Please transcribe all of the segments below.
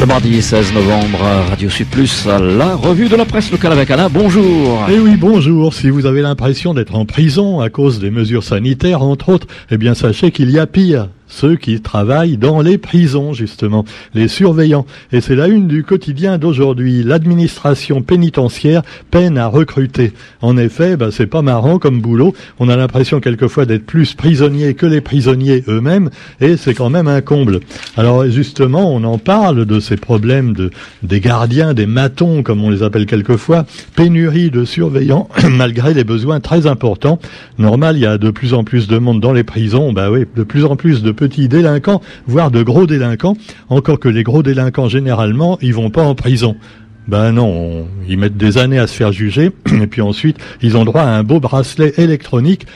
Le mardi 16 novembre, Radio Sud Plus, la revue de la presse locale avec Anna. Bonjour. Eh oui, bonjour. Si vous avez l'impression d'être en prison à cause des mesures sanitaires, entre autres, eh bien sachez qu'il y a pire ceux qui travaillent dans les prisons, justement, les surveillants. Et c'est la une du quotidien d'aujourd'hui. L'administration pénitentiaire peine à recruter. En effet, bah, c'est pas marrant comme boulot. On a l'impression quelquefois d'être plus prisonniers que les prisonniers eux-mêmes, et c'est quand même un comble. Alors justement, on en parle de ces problèmes de, des gardiens, des matons, comme on les appelle quelquefois, pénurie de surveillants, malgré les besoins très importants. Normal, il y a de plus en plus de monde dans les prisons, bah oui, de plus en plus de petits délinquants, voire de gros délinquants, encore que les gros délinquants, généralement, ils vont pas en prison. Ben non, ils mettent des années à se faire juger, et puis ensuite, ils ont droit à un beau bracelet électronique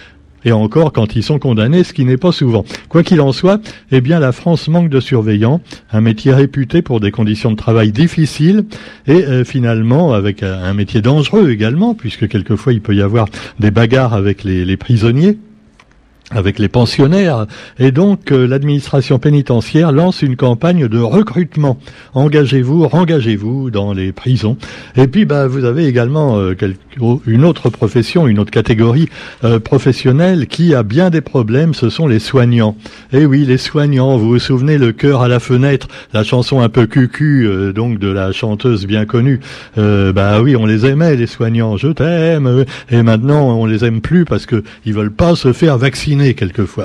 et encore quand ils sont condamnés, ce qui n'est pas souvent. Quoi qu'il en soit, eh bien la France manque de surveillants, un métier réputé pour des conditions de travail difficiles et euh, finalement avec un métier dangereux également, puisque quelquefois il peut y avoir des bagarres avec les prisonniers avec les pensionnaires. Et donc, euh, l'administration pénitentiaire lance une campagne de recrutement. Engagez-vous, engagez-vous dans les prisons. Et puis, bah, vous avez également euh, une autre profession, une autre catégorie euh, professionnelle qui a bien des problèmes, ce sont les soignants. Et oui, les soignants, vous vous souvenez, le cœur à la fenêtre, la chanson un peu cucu, donc de la chanteuse bien connue. bah oui, on les aimait, les soignants, je t'aime. Et maintenant, on les aime plus parce que ils veulent pas se faire vacciner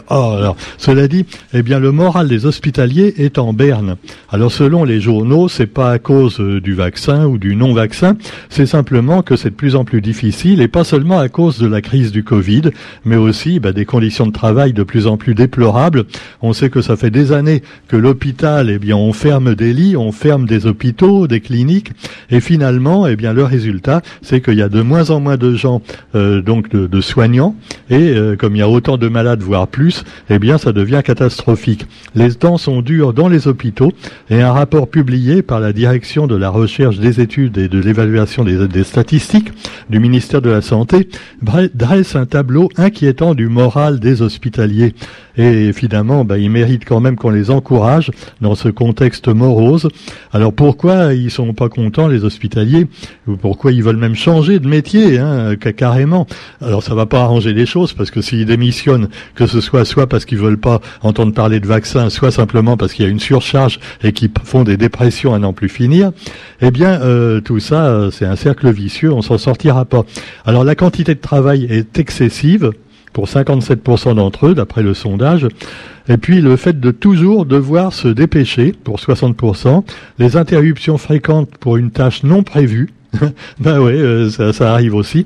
Oh, alors, cela dit, eh bien, le moral des hospitaliers est en berne. Alors, selon les journaux, c'est pas à cause euh, du vaccin ou du non-vaccin, c'est simplement que c'est de plus en plus difficile et pas seulement à cause de la crise du Covid, mais aussi bah, des conditions de travail de plus en plus déplorables. On sait que ça fait des années que l'hôpital, eh bien, on ferme des lits, on ferme des hôpitaux, des cliniques, et finalement, eh bien, le résultat, c'est qu'il y a de moins en moins de gens, euh, donc de, soignants, et euh, comme il y a autant de malades, voire plus, eh bien, ça devient catastrophique. Les temps sont durs dans les hôpitaux et un rapport publié par la direction de la recherche des études et de l'évaluation des, statistiques du ministère de la Santé dresse un tableau inquiétant du moral des hospitaliers. Et évidemment, bah, ils méritent quand même qu'on les encourage dans ce contexte morose. Alors pourquoi ils sont pas contents les hospitaliers? Ou pourquoi ils veulent même changer de métier hein, carrément? Alors ça va pas arranger les choses parce que s'ils démissionnent, que ce soit soit parce qu'ils veulent pas entendre parler de vaccins, soit simplement parce qu'il y a une surcharge et qu'ils font des dépressions à n'en plus finir, eh bien euh, tout ça euh, c'est un cercle vicieux, on s'en sortira pas. Alors la quantité de travail est excessive pour 57% d'entre eux, d'après le sondage. Et puis le fait de toujours devoir se dépêcher, pour 60%, les interruptions fréquentes pour une tâche non prévue, ben oui, euh, ça, ça, arrive aussi.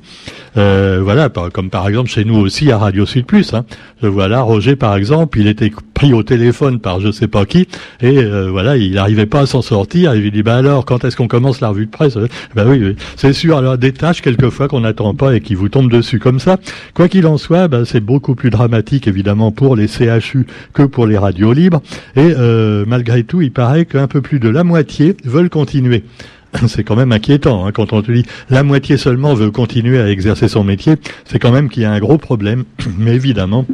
Euh, voilà, comme par exemple chez nous aussi à Radio Sud Plus. Hein. Voilà, Roger par exemple, il était pris au téléphone par je sais pas qui, et euh, voilà, il n'arrivait pas à s'en sortir. Il dit, bah alors, quand est-ce qu'on commence la revue de presse? Ben oui, c'est sûr. Alors des tâches quelquefois qu'on n'attend pas et qui vous tombent dessus comme ça. Quoi qu'il en soit, ben, c'est beaucoup plus dramatique évidemment pour les CHU que pour les radios libres. Et euh, malgré tout, il paraît qu'un peu plus de la moitié veulent continuer. c'est quand même inquiétant. Hein, quand on te dit la moitié seulement veut continuer à exercer son métier, c'est quand même qu'il y a un gros problème. Mais évidemment,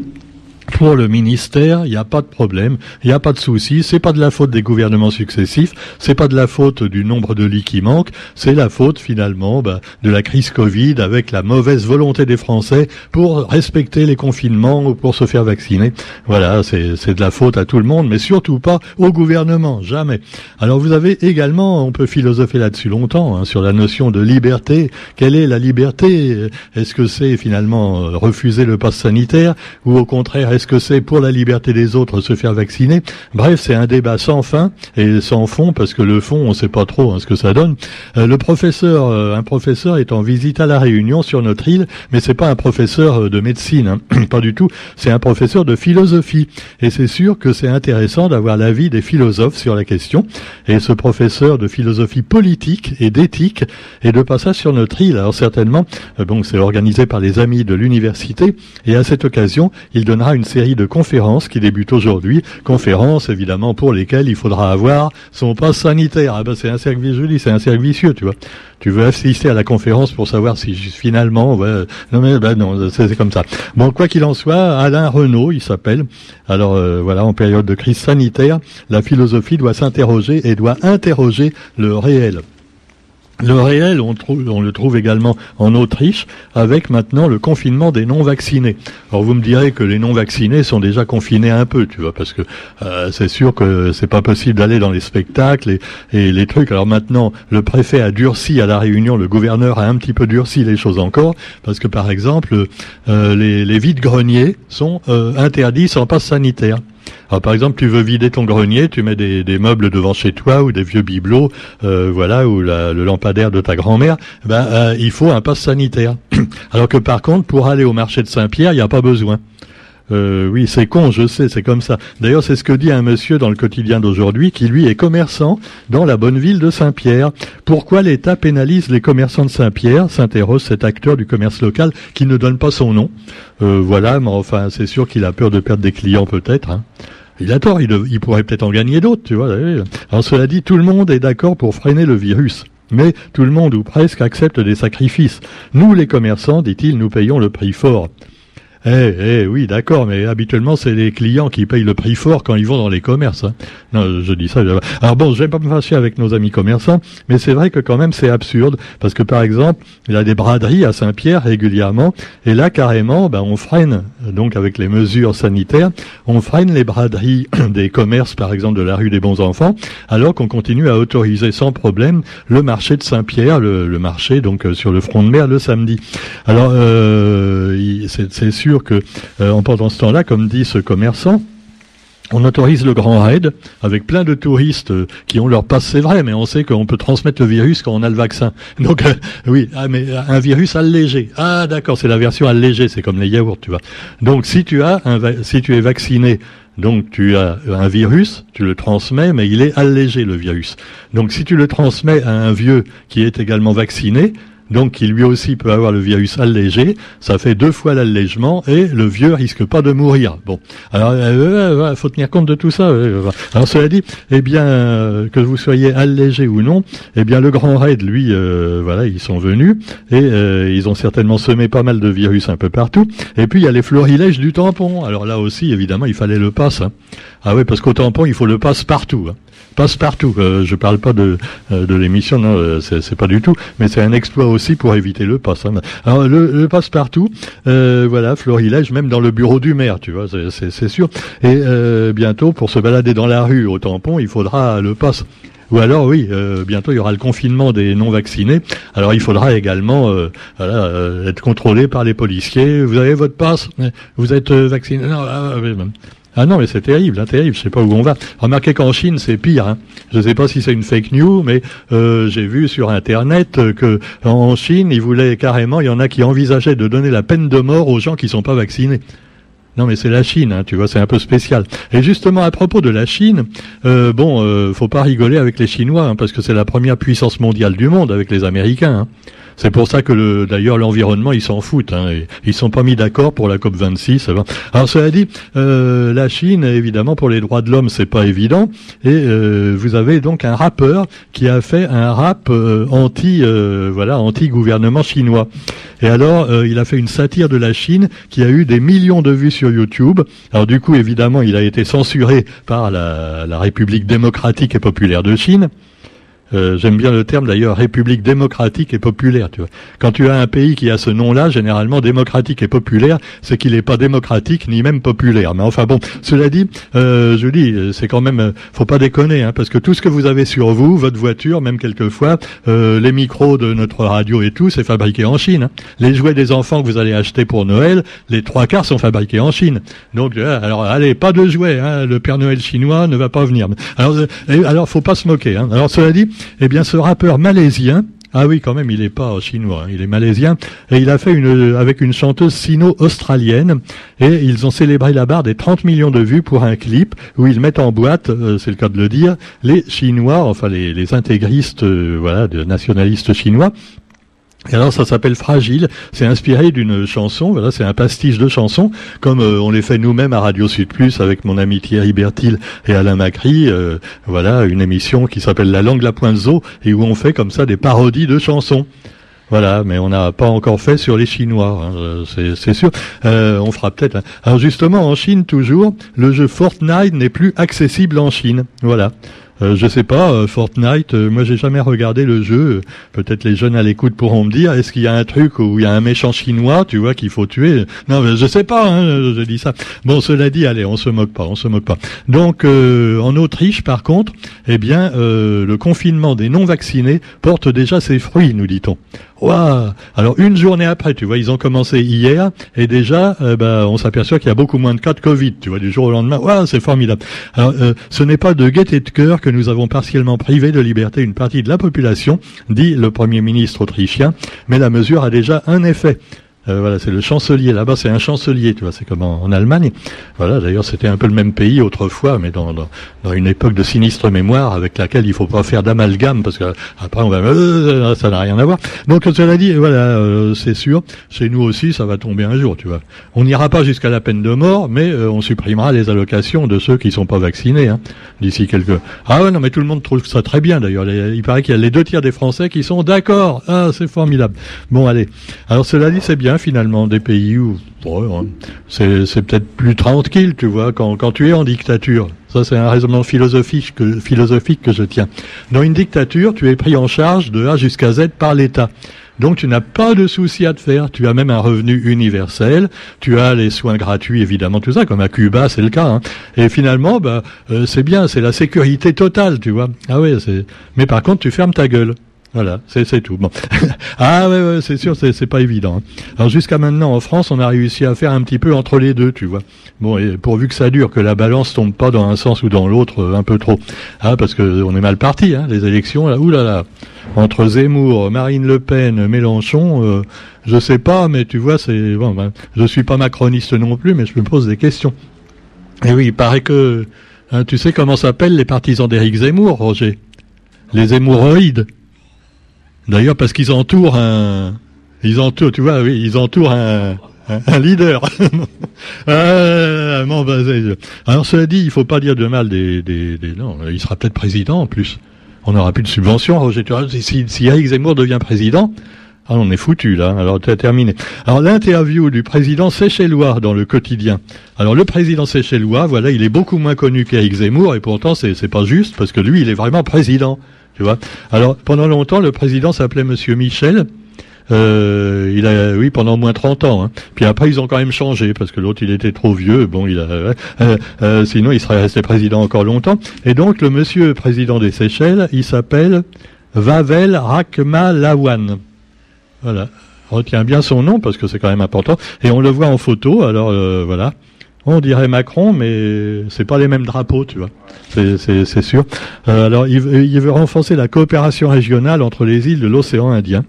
pour le ministère, il n'y a pas de problème, il n'y a pas de souci, c'est pas de la faute des gouvernements successifs, c'est pas de la faute du nombre de lits qui manquent, c'est la faute finalement bah, de la crise Covid avec la mauvaise volonté des Français pour respecter les confinements ou pour se faire vacciner. Voilà, c'est de la faute à tout le monde, mais surtout pas au gouvernement, jamais. Alors vous avez également, on peut philosopher là-dessus longtemps, hein, sur la notion de liberté. Quelle est la liberté? Est-ce que c'est finalement euh, refuser le pass sanitaire ou au contraire est-ce que c'est pour la liberté des autres se faire vacciner? Bref, c'est un débat sans fin et sans fond parce que le fond, on ne sait pas trop hein, ce que ça donne. Euh, le professeur, euh, un professeur est en visite à la Réunion sur notre île, mais c'est pas un professeur euh, de médecine, hein. pas du tout. C'est un professeur de philosophie et c'est sûr que c'est intéressant d'avoir l'avis des philosophes sur la question. Et ce professeur de philosophie politique et d'éthique est de passage sur notre île. Alors certainement, bon, c'est organisé par les amis de l'université et à cette occasion, il donnera une série de conférences qui débute aujourd'hui. Conférences, évidemment, pour lesquelles il faudra avoir son passe sanitaire. Ah ben, c'est un cercle vicieux, c'est un cercle vicieux, tu vois. Tu veux assister à la conférence pour savoir si finalement, ouais, non mais ben non, c'est comme ça. Bon, quoi qu'il en soit, Alain Renault, il s'appelle. Alors euh, voilà, en période de crise sanitaire, la philosophie doit s'interroger et doit interroger le réel. Le réel, on, on, le trouve également en Autriche, avec maintenant le confinement des non-vaccinés. Alors vous me direz que les non-vaccinés sont déjà confinés un peu, tu vois, parce que euh, c'est sûr que c'est pas possible d'aller dans les spectacles et, les trucs. Alors maintenant, le préfet a durci à la Réunion, le gouverneur a un petit peu durci les choses encore, parce que par exemple, euh, les, les vides-greniers sont euh, interdits sans passe sanitaire. Alors, par exemple, tu veux vider ton grenier, tu mets des, des meubles devant chez toi ou des vieux bibelots, euh, voilà, ou le lampadaire de ta grand-mère. Ben, euh, il faut un passe sanitaire. Alors que par contre, pour aller au marché de Saint-Pierre, il n'y a pas besoin. Euh, oui, c'est con, je sais, c'est comme ça. D'ailleurs, c'est ce que dit un monsieur dans le quotidien d'aujourd'hui qui, lui, est commerçant dans la bonne ville de Saint-Pierre. Pourquoi l'État pénalise les commerçants de Saint-Pierre s'interroge cet acteur du commerce local qui ne donne pas son nom. Euh, voilà, mais enfin, c'est sûr qu'il a peur de perdre des clients peut-être. Hein. Il a tort, il, pourrait peut-être en gagner d'autres, tu vois. Alors cela dit, tout le monde est d'accord pour freiner le virus. Mais tout le monde ou presque accepte des sacrifices. Nous, les commerçants, dit-il, nous payons le prix fort. Eh, eh, oui, d'accord, mais habituellement, c'est les clients qui payent le prix fort quand ils vont dans les commerces. Hein. Non, je dis ça. Alors bon, je vais pas me fâcher avec nos amis commerçants, mais c'est vrai que quand même, c'est absurde, parce que par exemple, il y a des braderies à Saint-Pierre régulièrement, et là, carrément, ben, on freine, donc avec les mesures sanitaires, on freine les braderies des commerces, par exemple, de la rue des Bons Enfants, alors qu'on continue à autoriser sans problème le marché de Saint-Pierre, le, marché donc euh, sur le front de mer le samedi. Alors, euh, c'est sûr que euh, en pendant ce temps-là, comme dit ce commerçant, on autorise le grand raid avec plein de touristes euh, qui ont leur passe, c'est vrai, mais on sait qu'on peut transmettre le virus quand on a le vaccin. Donc euh, oui, ah, mais un virus allégé. Ah d'accord, c'est la version allégée, c'est comme les yaourts, tu vois. Donc si tu as si tu es vacciné, donc tu as un virus, tu le transmets, mais il est allégé le virus. Donc si tu le transmets à un vieux qui est également vacciné, donc qui lui aussi peut avoir le virus allégé, ça fait deux fois l'allègement et le vieux risque pas de mourir. Bon, alors il euh, euh, faut tenir compte de tout ça. alors cela dit, eh bien euh, que vous soyez allégé ou non, eh bien le grand raid, lui, voilà, ils sont venus et ils ont certainement semé pas mal de virus un peu partout. Et puis il y a les florilèges du tampon. Alors là aussi, évidemment, il fallait le passe. Hein. Ah oui, parce qu'au tampon, il faut le passe partout. Hein passe-partout. Euh, je parle pas de, euh, de l'émission, non, euh, c'est pas du tout, mais c'est un exploit pour éviter le passe. Hein. Alors le, passe-partout, voilà, florilège, même dans le bureau du maire, tu vois, c'est sûr. Et bientôt, pour se balader dans la rue au tampon, il faudra le passe. Ou alors, oui, bientôt il y aura le confinement des non-vaccinés. Alors il faudra également être contrôlé par les policiers. Vous avez votre passe? Vous êtes vacciné? Non, ah, non, mais c'est terrible, hein, terrible. Je sais pas où on va. Remarquez qu'en Chine, c'est pire. Hein. Je ne sais pas si c'est une fake news, mais euh, j'ai vu sur Internet que en Chine, ils voulaient carrément, il y en a qui envisageaient de donner la peine de mort aux gens qui sont pas vaccinés. Non, mais c'est la Chine, hein, tu vois, c'est un peu spécial. Et justement, à propos de la Chine, euh, bon, euh, faut pas rigoler avec les Chinois, hein, parce que c'est la première puissance mondiale du monde avec les Américains. Hein. C'est pour ça que d'ailleurs l'environnement ils s'en foutent. Hein, ils sont pas mis d'accord pour la COP 26. Alors cela dit, euh, la Chine évidemment pour les droits de l'homme c'est pas évident. Et euh, vous avez donc un rappeur qui a fait un rap euh, anti voilà anti gouvernement chinois. Et alors il a fait une satire de la Chine qui a eu des millions de vues sur YouTube. Alors du coup évidemment il a été censuré par la République démocratique et populaire de Chine. Euh, j'aime bien le terme d'ailleurs, République démocratique et populaire. Tu vois. Quand tu as un pays qui a ce nom-là, généralement démocratique et populaire, c'est qu'il n'est pas démocratique ni même populaire. Mais enfin bon, cela dit, euh, je dis, c'est quand même, euh, faut pas déconner, hein, parce que tout ce que vous avez sur vous, votre voiture, même quelquefois, euh, les micros de notre radio et tout, c'est fabriqué en Chine. Hein. Les jouets des enfants que vous allez acheter pour Noël, les trois quarts sont fabriqués en Chine. Donc, alors allez, pas de jouets. Hein, le Père Noël chinois ne va pas venir. Alors, alors faut pas se moquer. Hein. Alors cela dit. Eh bien, ce rappeur malaisien, ah oui, quand même, il n'est pas chinois, hein, il est malaisien, et il a fait une avec une chanteuse sino-australienne, et ils ont célébré la barre des 30 millions de vues pour un clip où ils mettent en boîte, euh, c'est le cas de le dire, les Chinois, enfin les, les intégristes, euh, voilà, de nationalistes chinois, Et alors ça s'appelle Fragile, c'est inspiré d'une chanson, voilà, c'est un pastiche de chansons, comme euh, on les fait nous-mêmes à Radio Sud Plus avec mon ami Thierry Bertil et Alain Macri, euh, voilà, une émission qui s'appelle La langue la pointe zo et où on fait comme ça des parodies de chansons. Voilà, mais on n'a pas encore fait sur les Chinois, hein, euh, c'est sûr. on fera peut-être. Hein. Alors justement, en Chine toujours, le jeu Fortnite n'est plus accessible en Chine. Voilà. Euh, je sais pas, euh, Fortnite, euh, moi j'ai jamais regardé le jeu. Peut-être les jeunes à l'écoute pourront me dire, est-ce qu'il y a un truc où il y a un méchant chinois, tu vois, qu'il faut tuer? Non, mais je sais pas, hein, je dis ça. Bon, cela dit, allez, on se moque pas, on se moque pas. Donc, en Autriche, par contre, eh bien, le confinement des non-vaccinés porte déjà ses fruits, nous dit-on. Waouh Alors une journée après, tu vois, ils ont commencé hier et déjà, euh, bah, on s'aperçoit qu'il y a beaucoup moins de cas de Covid. Tu vois, du jour au lendemain. Waouh, c'est formidable. Alors, euh, ce n'est pas de gaieté de cœur que nous avons partiellement privé de liberté une partie de la population, dit le premier ministre autrichien, mais la mesure a déjà un effet. Euh, voilà, c'est le chancelier. Là-bas, c'est un chancelier, tu vois. C'est comme en, Allemagne. Voilà. D'ailleurs, c'était un peu le même pays autrefois, mais dans, dans, une époque de sinistre mémoire avec laquelle il faut pas faire d'amalgame parce que après on va, euh, ça n'a rien à voir. Donc cela dit, voilà, euh, c'est sûr. Chez nous aussi, ça va tomber un jour, tu vois. On n'ira pas jusqu'à la peine de mort, mais on supprimera les allocations de ceux qui sont pas vaccinés hein, d'ici quelques. Ah ouais, non, mais tout le monde trouve ça très bien. D'ailleurs, il paraît qu'il y a les deux tiers des Français qui sont d'accord. Ah, c'est formidable. Bon, allez. Alors cela dit, c'est bien finalement des pays où hein, c'est peut-être plus tranquille, tu vois, quand, quand tu es en dictature. Ça, c'est un raisonnement philosophique que, philosophique que je tiens. Dans une dictature, tu es pris en charge de A jusqu'à Z par l'État. Donc tu n'as pas de souci à te faire. Tu as même un revenu universel. Tu as les soins gratuits, évidemment, tout ça, comme à Cuba, c'est le cas. Hein. Et finalement, bah, euh, c'est bien, c'est la sécurité totale, tu vois. Ah ouais. Mais par contre, tu fermes ta gueule. Voilà, c'est tout. Ah ouais, ouais c'est sûr, c'est pas évident. Hein. Alors jusqu'à maintenant, en France, on a réussi à faire un petit peu entre les deux, tu vois. Bon, et pourvu que ça dure, que la balance tombe pas dans un sens ou dans l'autre euh, un peu trop. Ah, parce que on est mal parti, hein, les élections, là, oulala. Entre Zemmour, Marine Le Pen, Mélenchon, euh, je sais pas, mais tu vois, c'est bon. Ben, je suis pas macroniste non plus, mais je me pose des questions. Et oui, il paraît que hein, tu sais comment s'appellent les partisans d'Éric Zemmour, Roger? Les Zemmouroïdes. D'ailleurs, parce qu'ils entourent un, ils entourent, tu vois, oui, ils entourent un, un, leader. ah, alors cela dit, il faut pas dire de mal des, des, des non, il sera peut-être président en plus. On n'aura plus de subventions, Roger. Si, si Eric Zemmour devient président, ah, on est foutu là. Alors tu as terminé. Alors l'interview du président Séchellois dans le quotidien. Alors le président Séchellois, voilà, il est beaucoup moins connu qu'Eric Zemmour et pourtant c'est c'est pas juste parce que lui il est vraiment président. Alors, pendant longtemps, le président s'appelait Monsieur Michel. Euh, il a, oui, pendant au moins 30 ans. Hein. Puis après, ils ont quand même changé parce que l'autre, il était trop vieux. Bon, il a, euh, euh, sinon, il serait resté président encore longtemps. Et donc, le monsieur président des Seychelles, il s'appelle Vavel Rakmalawan. Voilà. Retiens bien son nom parce que c'est quand même important. Et on le voit en photo. Alors voilà. On dirait Macron, mais c'est pas les mêmes drapeaux, tu vois. C'est sûr. Euh, alors, il, il, veut renforcer la coopération régionale entre les îles de l'océan Indien.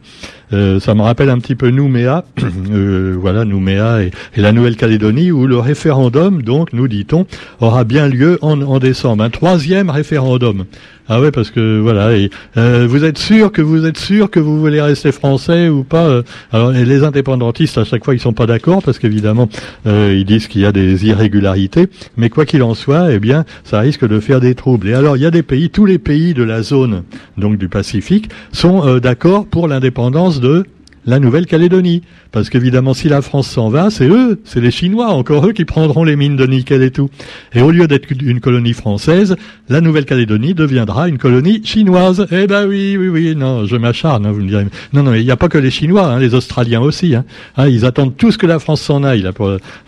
Euh, ça me rappelle un petit peu Nouméa, euh, voilà Nouméa et, la Nouvelle-Calédonie, où le référendum, donc, nous dit-on, aura bien lieu en, décembre. Un troisième référendum. Ah ouais, parce que voilà. Euh, vous êtes sûr que vous êtes sûr que vous voulez rester français ou pas Alors les indépendantistes à chaque fois ils sont pas d'accord parce qu'évidemment ils disent qu'il y a des irrégularités. Mais quoi qu'il en soit, eh bien ça risque de faire des troubles. Et alors il y a des pays, tous les pays de la zone donc du Pacifique sont d'accord pour l'indépendance de la Nouvelle-Calédonie. Parce qu'évidemment, si la France s'en va, c'est eux, c'est les Chinois, encore eux qui prendront les mines de nickel et tout. Et au lieu d'être une colonie française, la Nouvelle-Calédonie deviendra une colonie chinoise. Eh ben oui, oui, oui, non, je m'acharne, hein. Non, non, il n'y a pas que les Chinois, hein, les Australiens aussi. Hein. Ils attendent tous que la France s'en aille.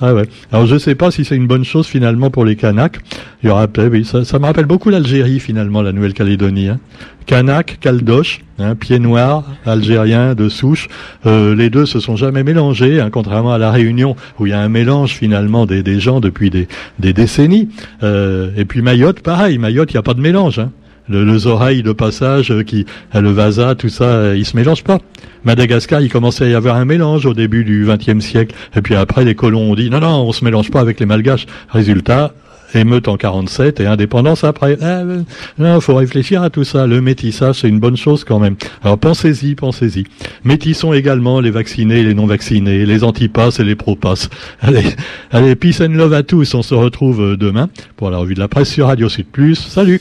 Ah. Alors je sais pas si c'est une bonne chose finalement pour les Kanaks. Ça, ça me rappelle beaucoup l'Algérie finalement, la Nouvelle-Calédonie. Hein. Kanak, Caldoche, hein, pied noir, algérien de souche. Euh, les deux se sont jamais mélangés, hein, contrairement à la Réunion où il y a un mélange finalement des, des gens depuis des, décennies. Euh, et puis Mayotte, pareil. Mayotte, il n'y a pas de mélange. Hein. Le, le de passage, euh, qui, le vasa, tout ça, ils se mélangent pas. Madagascar, il commençait à y avoir un mélange au début du XXe siècle. Et puis après, les colons ont dit non, non, on se mélange pas avec les Malgaches. Résultat, émeute en 47 et indépendance après. Il ah, euh, faut réfléchir à tout ça. Le métissage, c'est une bonne chose quand même. Alors pensez-y, pensez-y. Métissons également les vaccinés et les non vaccinés, les antipasses et les propasses. Allez, allez, peace and love à tous. On se retrouve demain pour la revue de la presse sur Radio Sud Plus. Salut